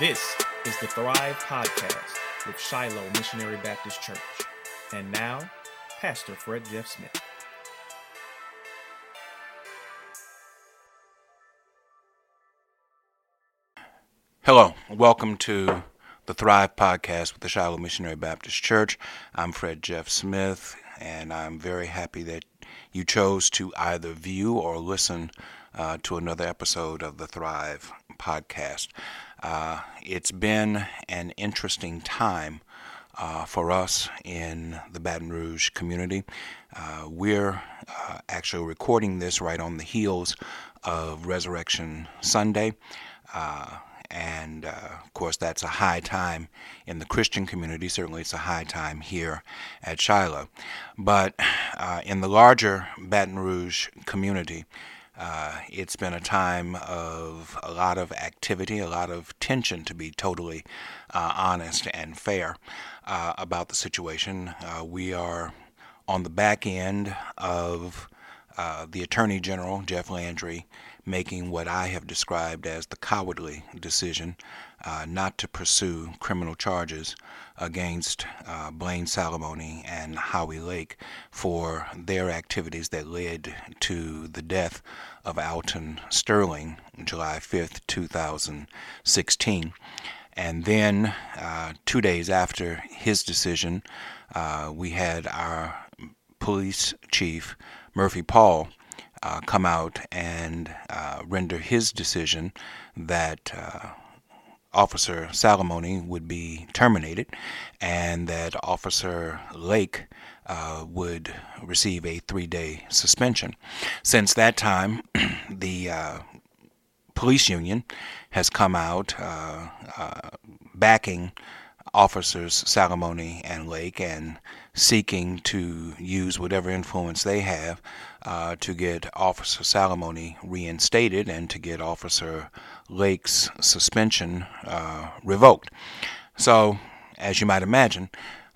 This is the Thrive Podcast with Shiloh Missionary Baptist Church. And now, Pastor Fred Jeff Smith. Hello, welcome to the Thrive Podcast with the Shiloh Missionary Baptist Church. I'm Fred Jeff Smith, and I'm very happy that you chose to either view or listen uh, to another episode of the Thrive Podcast. Uh, it's been an interesting time uh, for us in the Baton Rouge community. Uh, we're uh, actually recording this right on the heels of Resurrection Sunday. Uh, and uh, of course, that's a high time in the Christian community. Certainly, it's a high time here at Shiloh. But in the larger Baton Rouge community, uh, it's been a time of a lot of activity, a lot of tension, to be totally uh, honest and fair uh, about the situation. Uh, we are on the back end of uh, the Attorney General, Jeff Landry, making what I have described as the cowardly decision uh, not to pursue criminal charges against uh, Blane Salamoni and Howie Lake for their activities that led to the death of Alton Sterling July 5th, 2016. And then, uh, two days after his decision, uh, we had our police chief, Murphy Paul, uh, come out and uh, render his decision that uh, Officer Salamoni would be terminated and that Officer Lake uh, would receive a three day suspension. Since that time, the uh, police union has come out uh, backing officers Salamoni and Lake and seeking to use whatever influence they have uh, to get Officer Salamoni reinstated and to get Officer Lake's suspension uh, revoked. So, as you might imagine,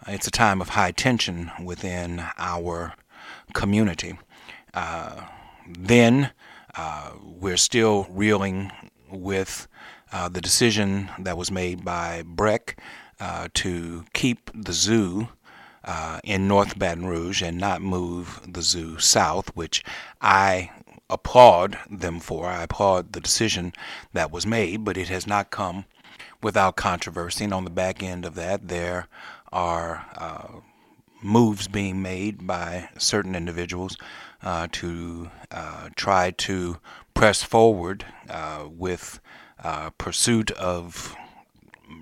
it's a time of high tension within our community. Uh, then uh, we're still reeling with uh, the decision that was made by BREC uh, to keep the zoo uh, in North Baton Rouge and not move the zoo south, which I applaud them for. I applaud the decision that was made, but it has not come without controversy. And on the back end of that, there are uh, moves being made by certain individuals uh, to uh, try to press forward uh, with uh, pursuit of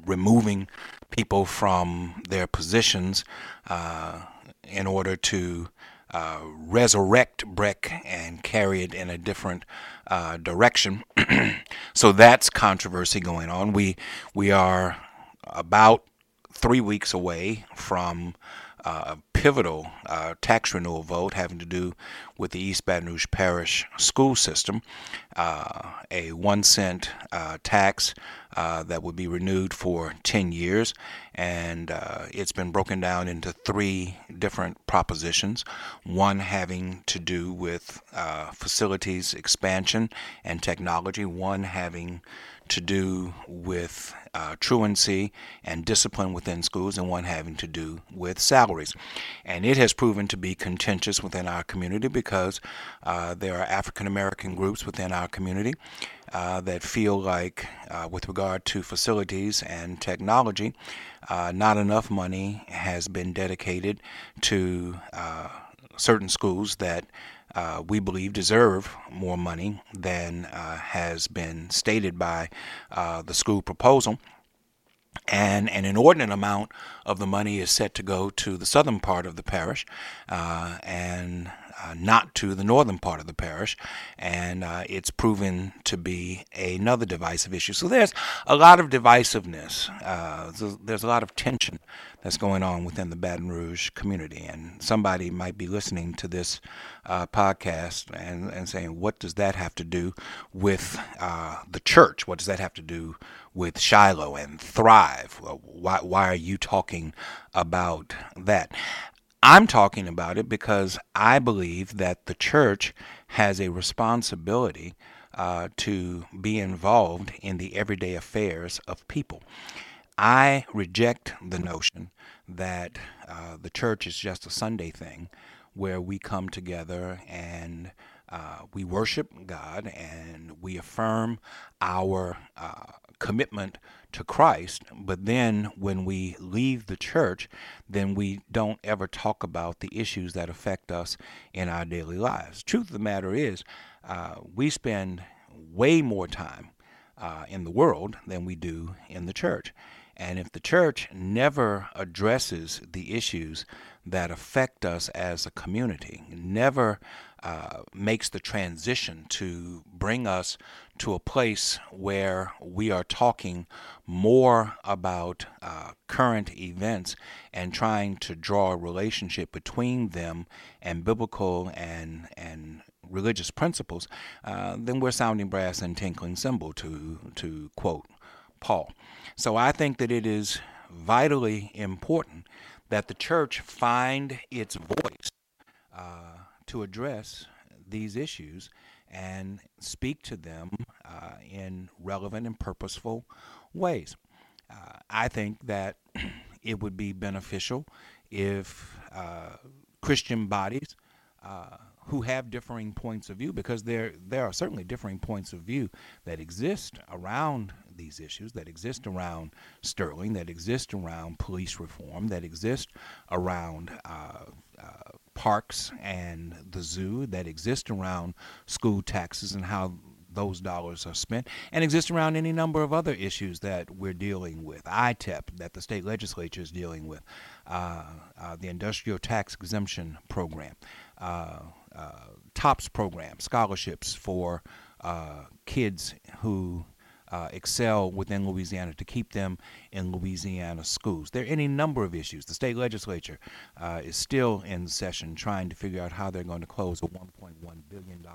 removing people from their positions uh, in order to uh, resurrect BREC and carry it in a different uh, direction. so that's controversy going on. We we are about three weeks away from uh, pivotal uh, tax renewal vote having to do with the East Baton Rouge Parish school system, uh, a one cent uh, tax uh, that would be renewed for 10 years. And uh, it's been broken down into three different propositions. One having to do with facilities expansion and technology, one having to do with uh, truancy and discipline within schools, and one having to do with salaries. And it has proven to be contentious within our community because uh, there are African American groups within our community uh, that feel like, uh, with regard to facilities and technology, uh, not enough money has been dedicated to uh, certain schools that uh, we believe deserve more money than uh, has been stated by uh, the school proposal. And an inordinate amount of the money is set to go to the southern part of the parish, uh, and uh, not to the northern part of the parish, and uh, it's proven to be another divisive issue. So there's a lot of divisiveness. There's a lot of tension that's going on within the Baton Rouge community, and somebody might be listening to this uh, podcast and, and saying, "What does that have to do with uh, the church? What does that have to do with Shiloh and Thrive? Why, why are you talking about that?" I'm talking about it because I believe that the church has a responsibility uh, to be involved in the everyday affairs of people. I reject the notion that uh, the church is just a Sunday thing where we come together and uh, we worship God and we affirm our uh, commitment to Christ, but then when we leave the church, then we don't ever talk about the issues that affect us in our daily lives. Truth of the matter is, uh, we spend way more time uh, in the world than we do in the church. And if the church never addresses the issues that affect us as a community, never uh, makes the transition to bring us to a place where we are talking more about uh, current events and trying to draw a relationship between them and biblical and and religious principles, uh, then we're sounding brass and tinkling cymbal to to quote Paul. So I think that it is vitally important that the church find its voice uh, to address these issues and speak to them uh, in relevant and purposeful ways. Uh, I think that it would be beneficial if uh, Christian bodies uh, who have differing points of view, because there there are certainly differing points of view that exist around these issues, that exist around Sterling, that exist around police reform, that exist around uh, uh, parks and the zoo, that exist around school taxes and how those dollars are spent, and exist around any number of other issues that we're dealing with. ITEP, that the state legislature is dealing with, uh, uh, the industrial tax exemption program, uh, uh TOPS program, scholarships for uh, kids who uh, excel within Louisiana to keep them in Louisiana schools. There are any number of issues. The state legislature uh, is still in session trying to figure out how they're going to close a $1.1 billion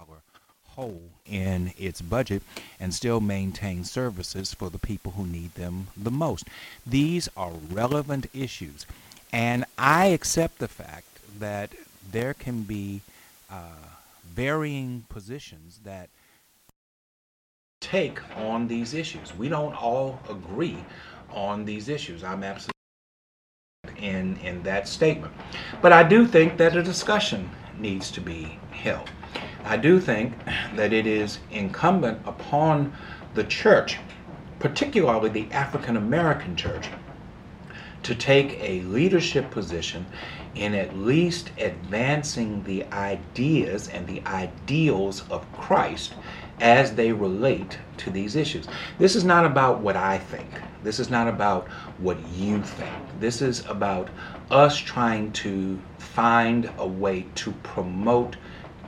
hole in its budget and still maintain services for the people who need them the most. These are relevant issues. And I accept the fact that there can be uh, varying positions that take on these issues. We don't all agree on these issues. I'm absolutely in in that statement. But I do think that a discussion needs to be held. I do think that it is incumbent upon the church, particularly the African American church, to take a leadership position in at least advancing the ideas and the ideals of Christ as they relate to these issues. This is not about what I think. This is not about what you think. This is about us trying to find a way to promote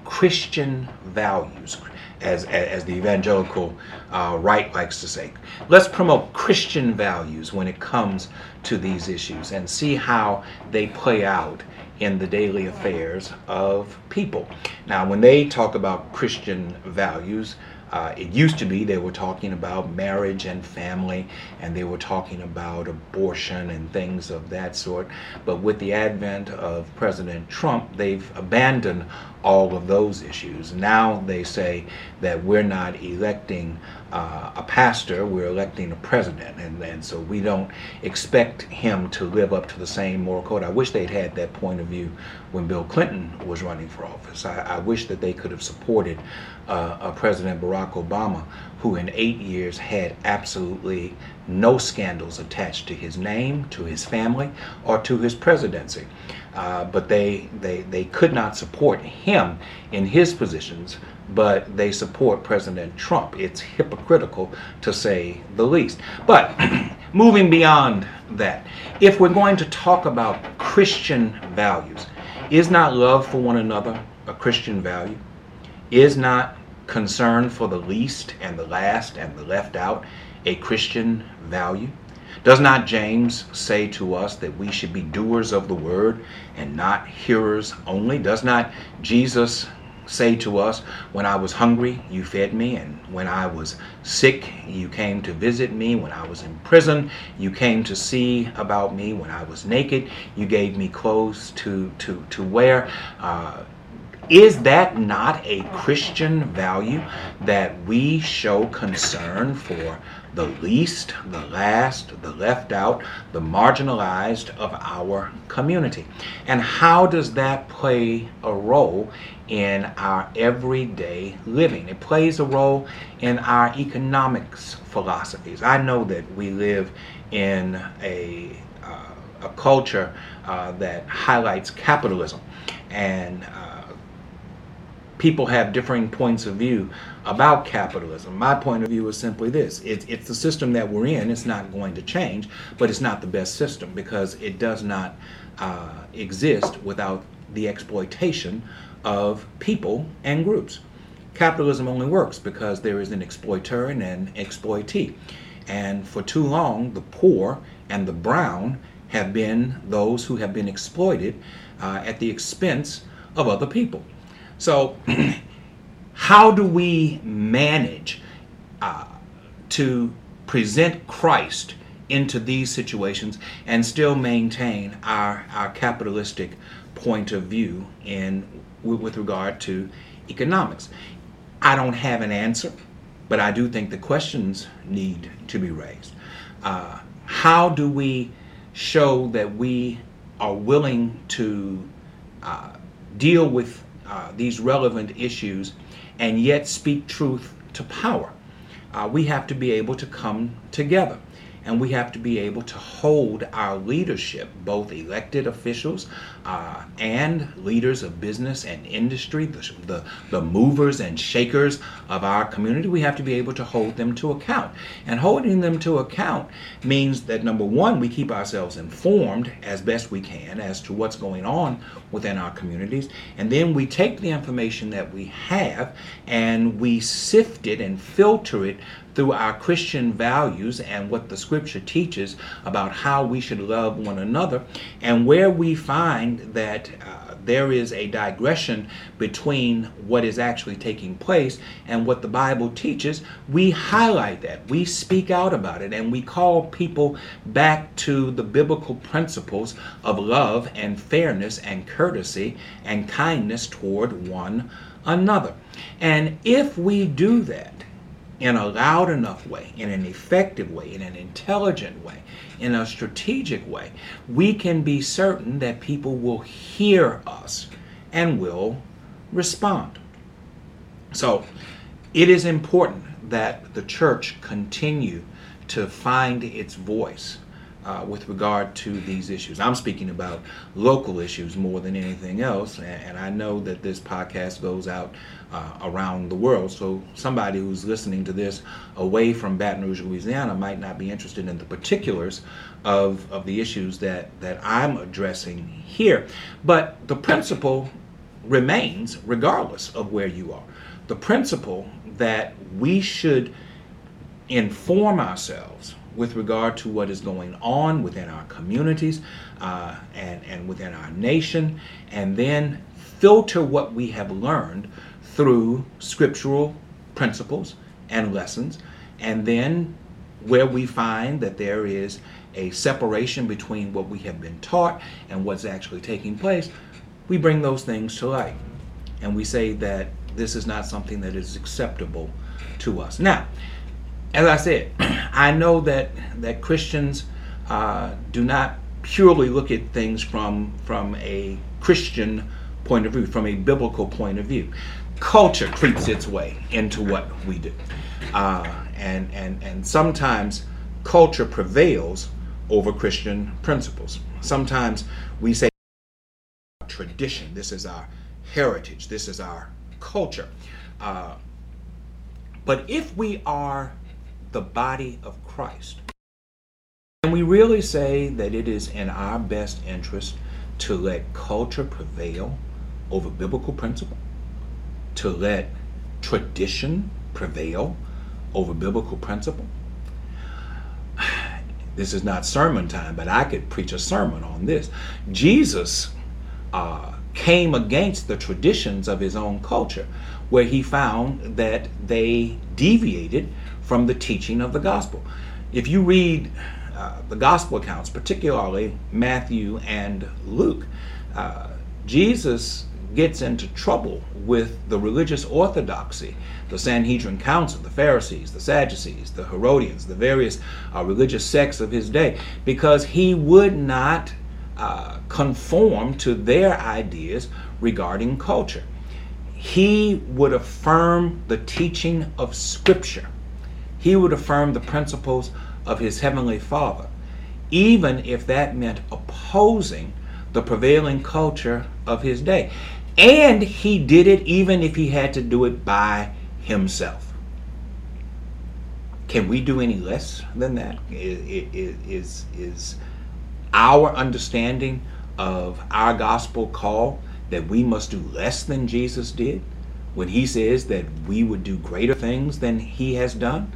Christian values, as, as the evangelical uh, right likes to say. Let's promote Christian values when it comes to these issues and see how they play out in the daily affairs of people. Now, when they talk about Christian values, uh, it used to be they were talking about marriage and family, and they were talking about abortion and things of that sort. But with the advent of President Trump, they've abandoned all of those issues. Now they say that we're not electing uh, a pastor, we're electing a president. And, and so we don't expect him to live up to the same moral code. I wish they'd had that point of view when Bill Clinton was running for office. I, I wish that they could have supported uh, President Barack Obama, who in eight years had absolutely no scandals attached to his name, to his family, or to his presidency. Uh, but they, they, they could not support him in his positions, but they support President Trump. It's hypocritical to say the least. But moving beyond that, if we're going to talk about Christian values, is not love for one another a Christian value? Is not concern for the least and the last and the left out a Christian value? Does not James say to us that we should be doers of the word and not hearers only? Does not Jesus say to us, When I was hungry, you fed me, and when I was sick, you came to visit me, when I was in prison, you came to see about me, when I was naked, you gave me clothes to, to, to wear. Uh, Is that not a Christian value that we show concern for the least, the last, the left out, the marginalized of our community? And how does that play a role in our everyday living? It plays a role in our economics philosophies. I know that we live in a, uh, a culture uh, that highlights capitalism and uh, people have differing points of view about capitalism. My point of view is simply this it's, it's the system that we're in, it's not going to change, but it's not the best system because it does not uh, exist without the exploitation of people and groups. Capitalism only works because there is an exploiter and an exploitee. And for too long, the poor and the brown have been those who have been exploited uh, at the expense of other people. So, how do we manage uh, to present Christ into these situations and still maintain our, our capitalistic point of view in with regard to economics? I don't have an answer, but I do think the questions need to be raised. Uh, how do we show that we are willing to uh, deal with uh, these relevant issues and yet speak truth to power. Uh, we have to be able to come together and we have to be able to hold our leadership, both elected officials uh, and leaders of business and industry, the, the, the, movers and shakers of our community, we have to be able to hold them to account. And holding them to account means that number one, we keep ourselves informed as best we can as to what's going on within our communities. And then we take the information that we have and we sift it and filter it through our Christian values and what the scripture teaches about how we should love one another, and where we find that uh, there is a digression between what is actually taking place and what the Bible teaches, we highlight that. We speak out about it and we call people back to the biblical principles of love and fairness and courtesy and kindness toward one another. And if we do that, in a loud enough way, in an effective way, in an intelligent way, in a strategic way, we can be certain that people will hear us and will respond. So it is important that the church continue to find its voice uh, with regard to these issues. I'm speaking about local issues more than anything else, and, and I know that this podcast goes out uh, around the world. So somebody who's listening to this away from Baton Rouge, Louisiana, might not be interested in the particulars of, of the issues that, that I'm addressing here. But the principle remains regardless of where you are. The principle that we should inform ourselves with regard to what is going on within our communities uh, and, and within our nation, and then filter what we have learned through scriptural principles and lessons, and then where we find that there is a separation between what we have been taught and what's actually taking place, we bring those things to light. And we say that this is not something that is acceptable to us. Now, as I said, I know that that Christians uh, do not purely look at things from from a Christian point of view, from a biblical point of view. Culture creeps its way into what we do, uh, and and and sometimes culture prevails over Christian principles. Sometimes we say tradition. This is our heritage. This is our culture. Uh, but if we are the body of Christ. And we really say that it is in our best interest to let culture prevail over biblical principle, to let tradition prevail over biblical principle. This is not sermon time, but I could preach a sermon on this. Jesus uh, came against the traditions of his own culture, where he found that they deviated from the teaching of the gospel. If you read uh, the gospel accounts, particularly Matthew and Luke, uh, Jesus gets into trouble with the religious orthodoxy, the Sanhedrin Council, the Pharisees, the Sadducees, the Herodians, the various uh, religious sects of his day, because he would not uh, conform to their ideas regarding culture. He would affirm the teaching of Scripture. He would affirm the principles of his Heavenly Father, even if that meant opposing the prevailing culture of his day. And he did it even if he had to do it by himself. Can we do any less than that? Is, is, is our understanding of our gospel call that we must do less than Jesus did when he says that we would do greater things than he has done?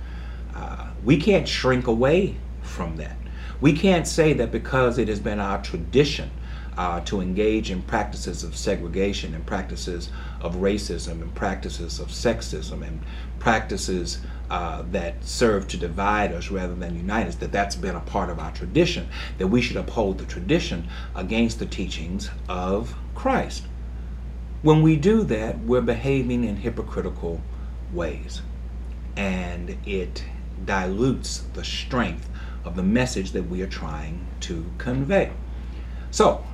Uh, we can't shrink away from that. We can't say that because it has been our tradition uh, to engage in practices of segregation and practices of racism and practices of sexism and practices uh, that serve to divide us rather than unite us, that that's been a part of our tradition, that we should uphold the tradition against the teachings of Christ. When we do that, we're behaving in hypocritical ways, and it dilutes the strength of the message that we are trying to convey. So,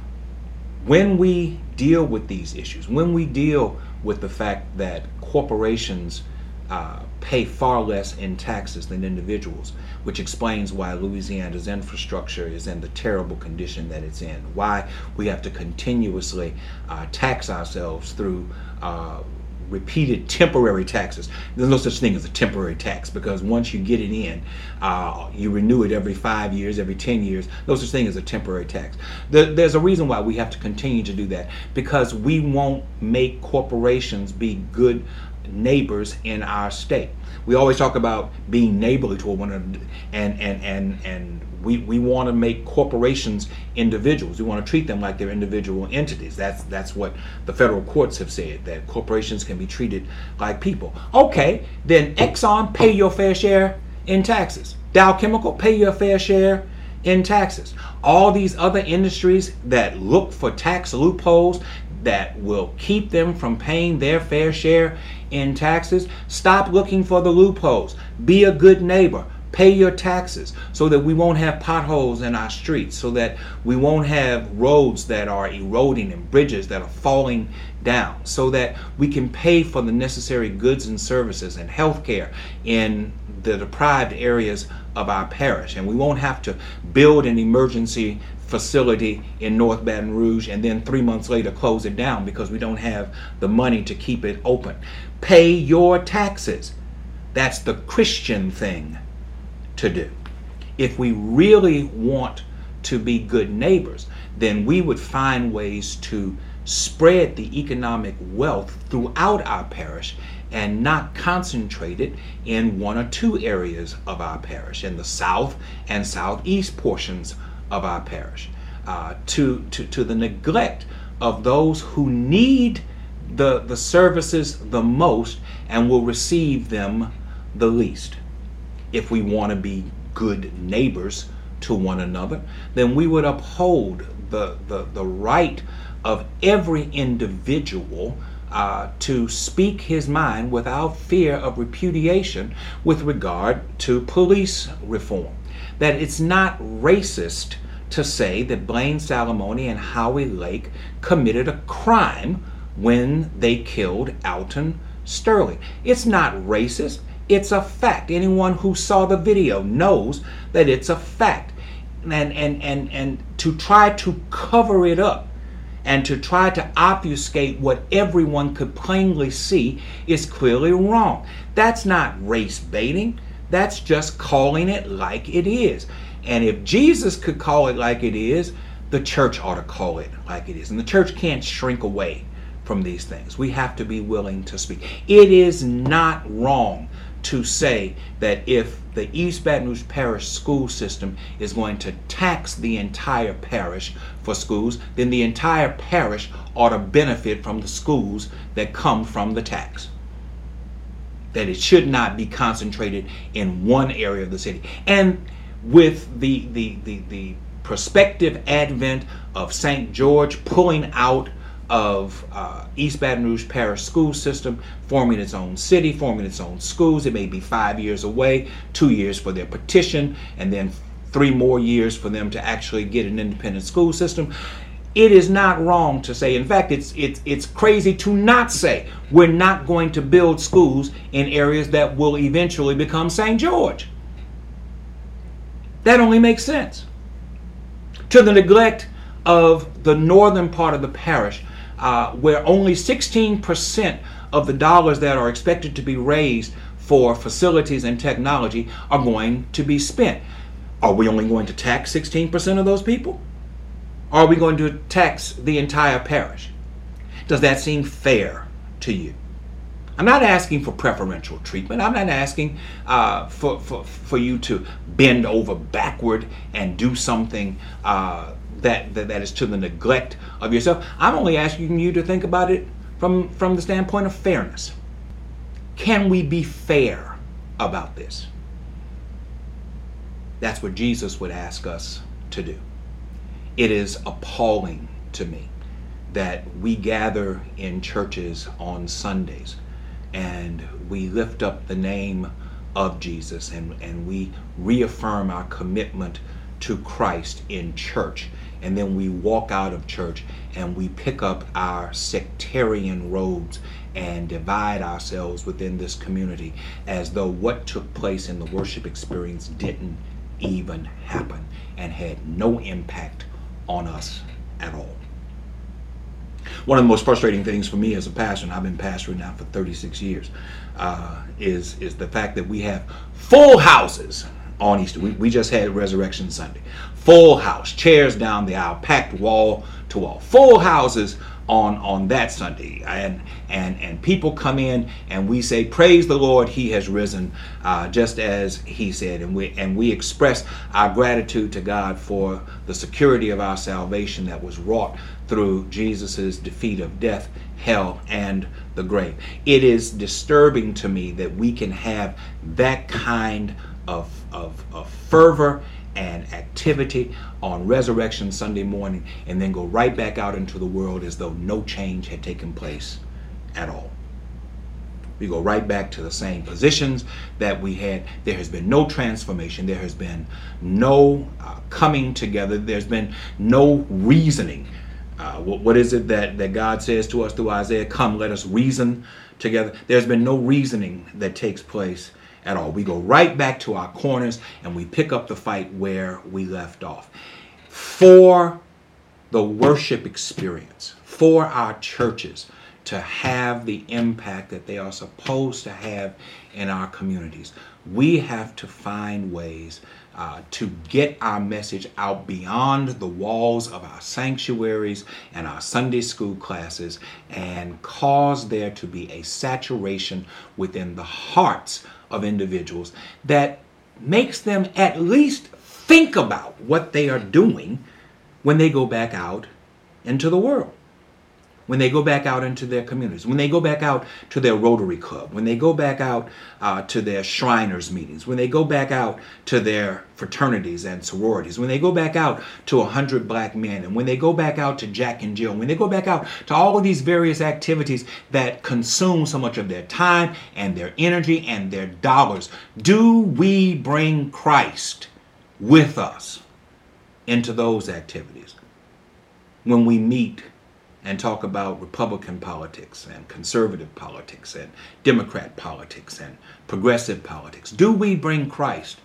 when we deal with these issues, when we deal with the fact that corporations uh, pay far less in taxes than individuals, which explains why Louisiana's infrastructure is in the terrible condition that it's in, why we have to continuously uh, tax ourselves through uh, repeated temporary taxes. There's no such thing as a temporary tax because once you get it in, uh, you renew it every five years, every 10 years. No such thing as a temporary tax. The, there's a reason why we have to continue to do that because we won't make corporations be good neighbors in our state. We always talk about being neighborly toward one another and and and and we, we want to make corporations individuals. We want to treat them like they're individual entities. That's that's what the federal courts have said that corporations can be treated like people. Okay, then Exxon pay your fair share in taxes. Dow Chemical pay your fair share in taxes. All these other industries that look for tax loopholes that will keep them from paying their fair share in taxes, stop looking for the loopholes. Be a good neighbor. Pay your taxes so that we won't have potholes in our streets, so that we won't have roads that are eroding and bridges that are falling down, so that we can pay for the necessary goods and services and health care in the deprived areas of our parish. And we won't have to build an emergency facility in North Baton Rouge and then three months later close it down because we don't have the money to keep it open. Pay your taxes. That's the Christian thing to do. If we really want to be good neighbors, then we would find ways to spread the economic wealth throughout our parish and not concentrate it in one or two areas of our parish, in the south and southeast portions of our parish, uh, to, to, to the neglect of those who need the, the services the most and will receive them the least. If we want to be good neighbors to one another, then we would uphold the, the, the right of every individual uh, to speak his mind without fear of repudiation with regard to police reform that it's not racist to say that Blane Salamoni and Howie Lake committed a crime when they killed Alton Sterling. It's not racist, it's a fact. Anyone who saw the video knows that it's a fact. And and and and to try to cover it up and to try to obfuscate what everyone could plainly see is clearly wrong. That's not race baiting. That's just calling it like it is. And if Jesus could call it like it is, the church ought to call it like it is. And the church can't shrink away from these things. We have to be willing to speak. It is not wrong to say that if the East Baton Rouge Parish school system is going to tax the entire parish for schools, then the entire parish ought to benefit from the schools that come from the tax that it should not be concentrated in one area of the city. And with the the the, the prospective advent of St. George pulling out of uh, East Baton Rouge Parish school system forming its own city, forming its own schools. It may be five years away, two years for their petition, and then three more years for them to actually get an independent school system. It is not wrong to say, in fact, it's, it's, it's crazy to not say we're not going to build schools in areas that will eventually become St. George. That only makes sense. To the neglect of the northern part of the parish, uh, where only 16% of the dollars that are expected to be raised for facilities and technology are going to be spent. Are we only going to tax 16% of those people? Are we going to tax the entire parish? Does that seem fair to you? I'm not asking for preferential treatment. I'm not asking uh, for, for, for you to bend over backward and do something uh, that, that, that is to the neglect of yourself. I'm only asking you to think about it from, from the standpoint of fairness. Can we be fair about this? That's what Jesus would ask us to do. It is appalling to me that we gather in churches on Sundays and we lift up the name of Jesus and, and we reaffirm our commitment to Christ in church. And then we walk out of church and we pick up our sectarian robes and divide ourselves within this community as though what took place in the worship experience didn't even happen and had no impact on us at all. One of the most frustrating things for me as a pastor, and I've been pastoring now for 36 years, uh, is is the fact that we have full houses on Easter. We, we just had Resurrection Sunday, full house, chairs down the aisle, packed wall to wall, full houses on on that Sunday, and and and people come in and we say, "Praise the Lord, He has risen," uh, just as He said, and we and we express our gratitude to God for the security of our salvation that was wrought through Jesus' defeat of death, hell, and the grave. It is disturbing to me that we can have that kind of of, of fervor and activity on Resurrection Sunday morning and then go right back out into the world as though no change had taken place at all. We go right back to the same positions that we had. There has been no transformation. There has been no uh, coming together. There's been no reasoning. Uh, what, what is it that, that God says to us through Isaiah? Come, let us reason together. There's been no reasoning that takes place at all. We go right back to our corners and we pick up the fight where we left off. For the worship experience, for our churches to have the impact that they are supposed to have in our communities, we have to find ways uh, to get our message out beyond the walls of our sanctuaries and our Sunday school classes and cause there to be a saturation within the hearts of individuals that makes them at least think about what they are doing when they go back out into the world when they go back out into their communities, when they go back out to their Rotary Club, when they go back out uh, to their Shriners meetings, when they go back out to their fraternities and sororities, when they go back out to a hundred black men, and when they go back out to Jack and Jill, when they go back out to all of these various activities that consume so much of their time and their energy and their dollars, do we bring Christ with us into those activities? When we meet and talk about Republican politics and conservative politics and Democrat politics and progressive politics? Do we bring Christ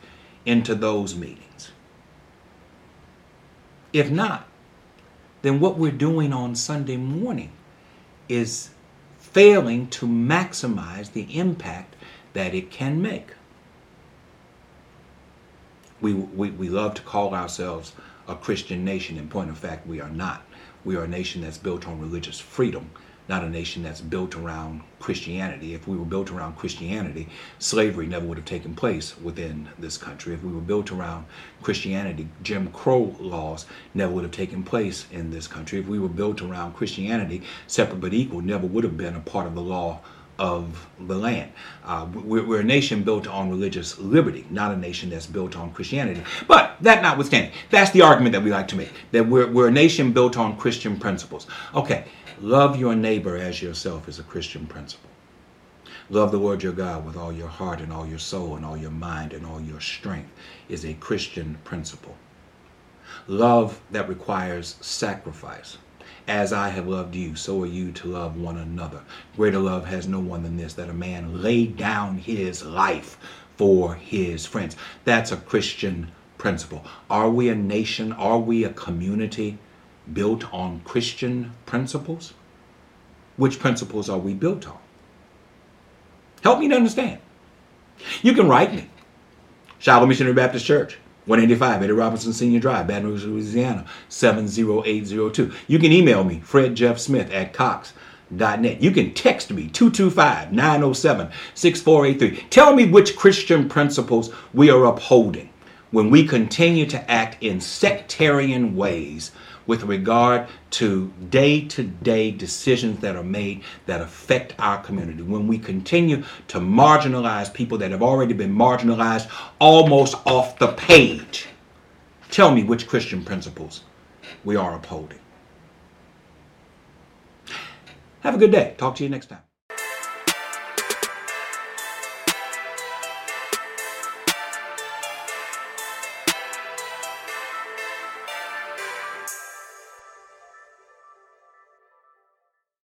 into those meetings? If not, then what we're doing on Sunday morning is failing to maximize the impact that it can make. We, we, we love to call ourselves a Christian nation. In point of fact, we are not. We are a nation that's built on religious freedom, not a nation that's built around Christianity. If we were built around Christianity, slavery never would have taken place within this country. If we were built around Christianity, Jim Crow laws never would have taken place in this country. If we were built around Christianity, separate but equal never would have been a part of the law of the land. Uh, we're, we're, a nation built on religious liberty, not a nation that's built on Christianity. But that notwithstanding, that's the argument that we like to make that we're, we're a nation built on Christian principles. Okay, Love your neighbor as yourself is a Christian principle. Love the Lord your God with all your heart and all your soul and all your mind and all your strength is a Christian principle. Love that requires sacrifice. As I have loved you, so are you to love one another. Greater love has no one than this, that a man lay down his life for his friends. That's a Christian principle. Are we a nation? Are we a community built on Christian principles? Which principles are we built on? Help me to understand. You can write me. Shiloh Missionary Baptist Church, 185 Eddie Robinson Senior Drive, Baton Rouge, Louisiana, 70802. You can email me, Fred Jeff Smith at Cox.net. You can text me, 225 907 6483. Tell me which Christian principles we are upholding when we continue to act in sectarian ways with regard to day to day decisions that are made that affect our community. When we continue to marginalize people that have already been marginalized almost off the page. Tell me which Christian principles we are upholding. Have a good day. Talk to you next time.